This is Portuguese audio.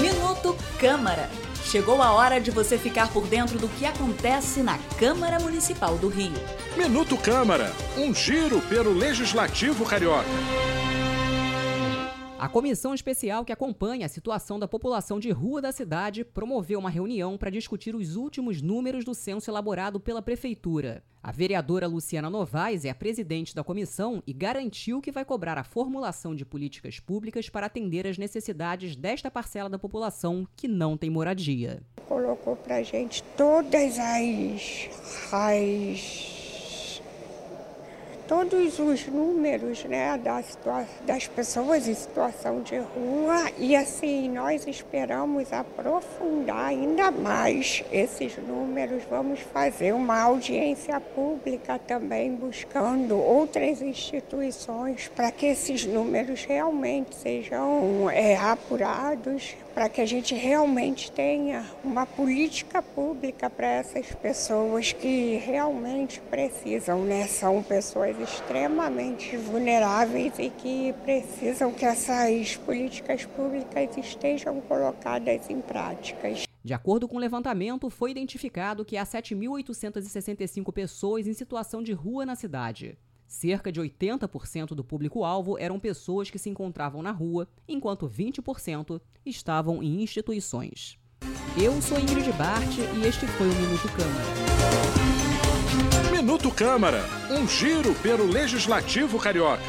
Minuto Câmara. Chegou a hora de você ficar por dentro do que acontece na Câmara Municipal do Rio. Minuto Câmara, um giro pelo Legislativo Carioca. A comissão especial que acompanha a situação da população de rua da cidade promoveu uma reunião para discutir os últimos números do censo elaborado pela prefeitura. A vereadora Luciana Novaes é a presidente da comissão e garantiu que vai cobrar a formulação de políticas públicas para atender às necessidades desta parcela da população que não tem moradia. Colocou para gente todas as, as todos os números né, da das pessoas em situação de rua e assim nós esperamos aprofundar ainda mais esses números. Vamos fazer uma audiência pública também buscando outras instituições para que esses números realmente sejam é, apurados para que a gente realmente tenha uma política pública para essas pessoas que realmente precisam, né? São pessoas extremamente vulneráveis e que precisam que essas políticas públicas estejam colocadas em práticas. De acordo com o levantamento, foi identificado que há 7.865 pessoas em situação de rua na cidade. Cerca de 80% do público-alvo eram pessoas que se encontravam na rua, enquanto 20% estavam em instituições. Eu sou Ingrid Bart e este foi o Minuto Câmara. Câmara, um giro pelo Legislativo Carioca.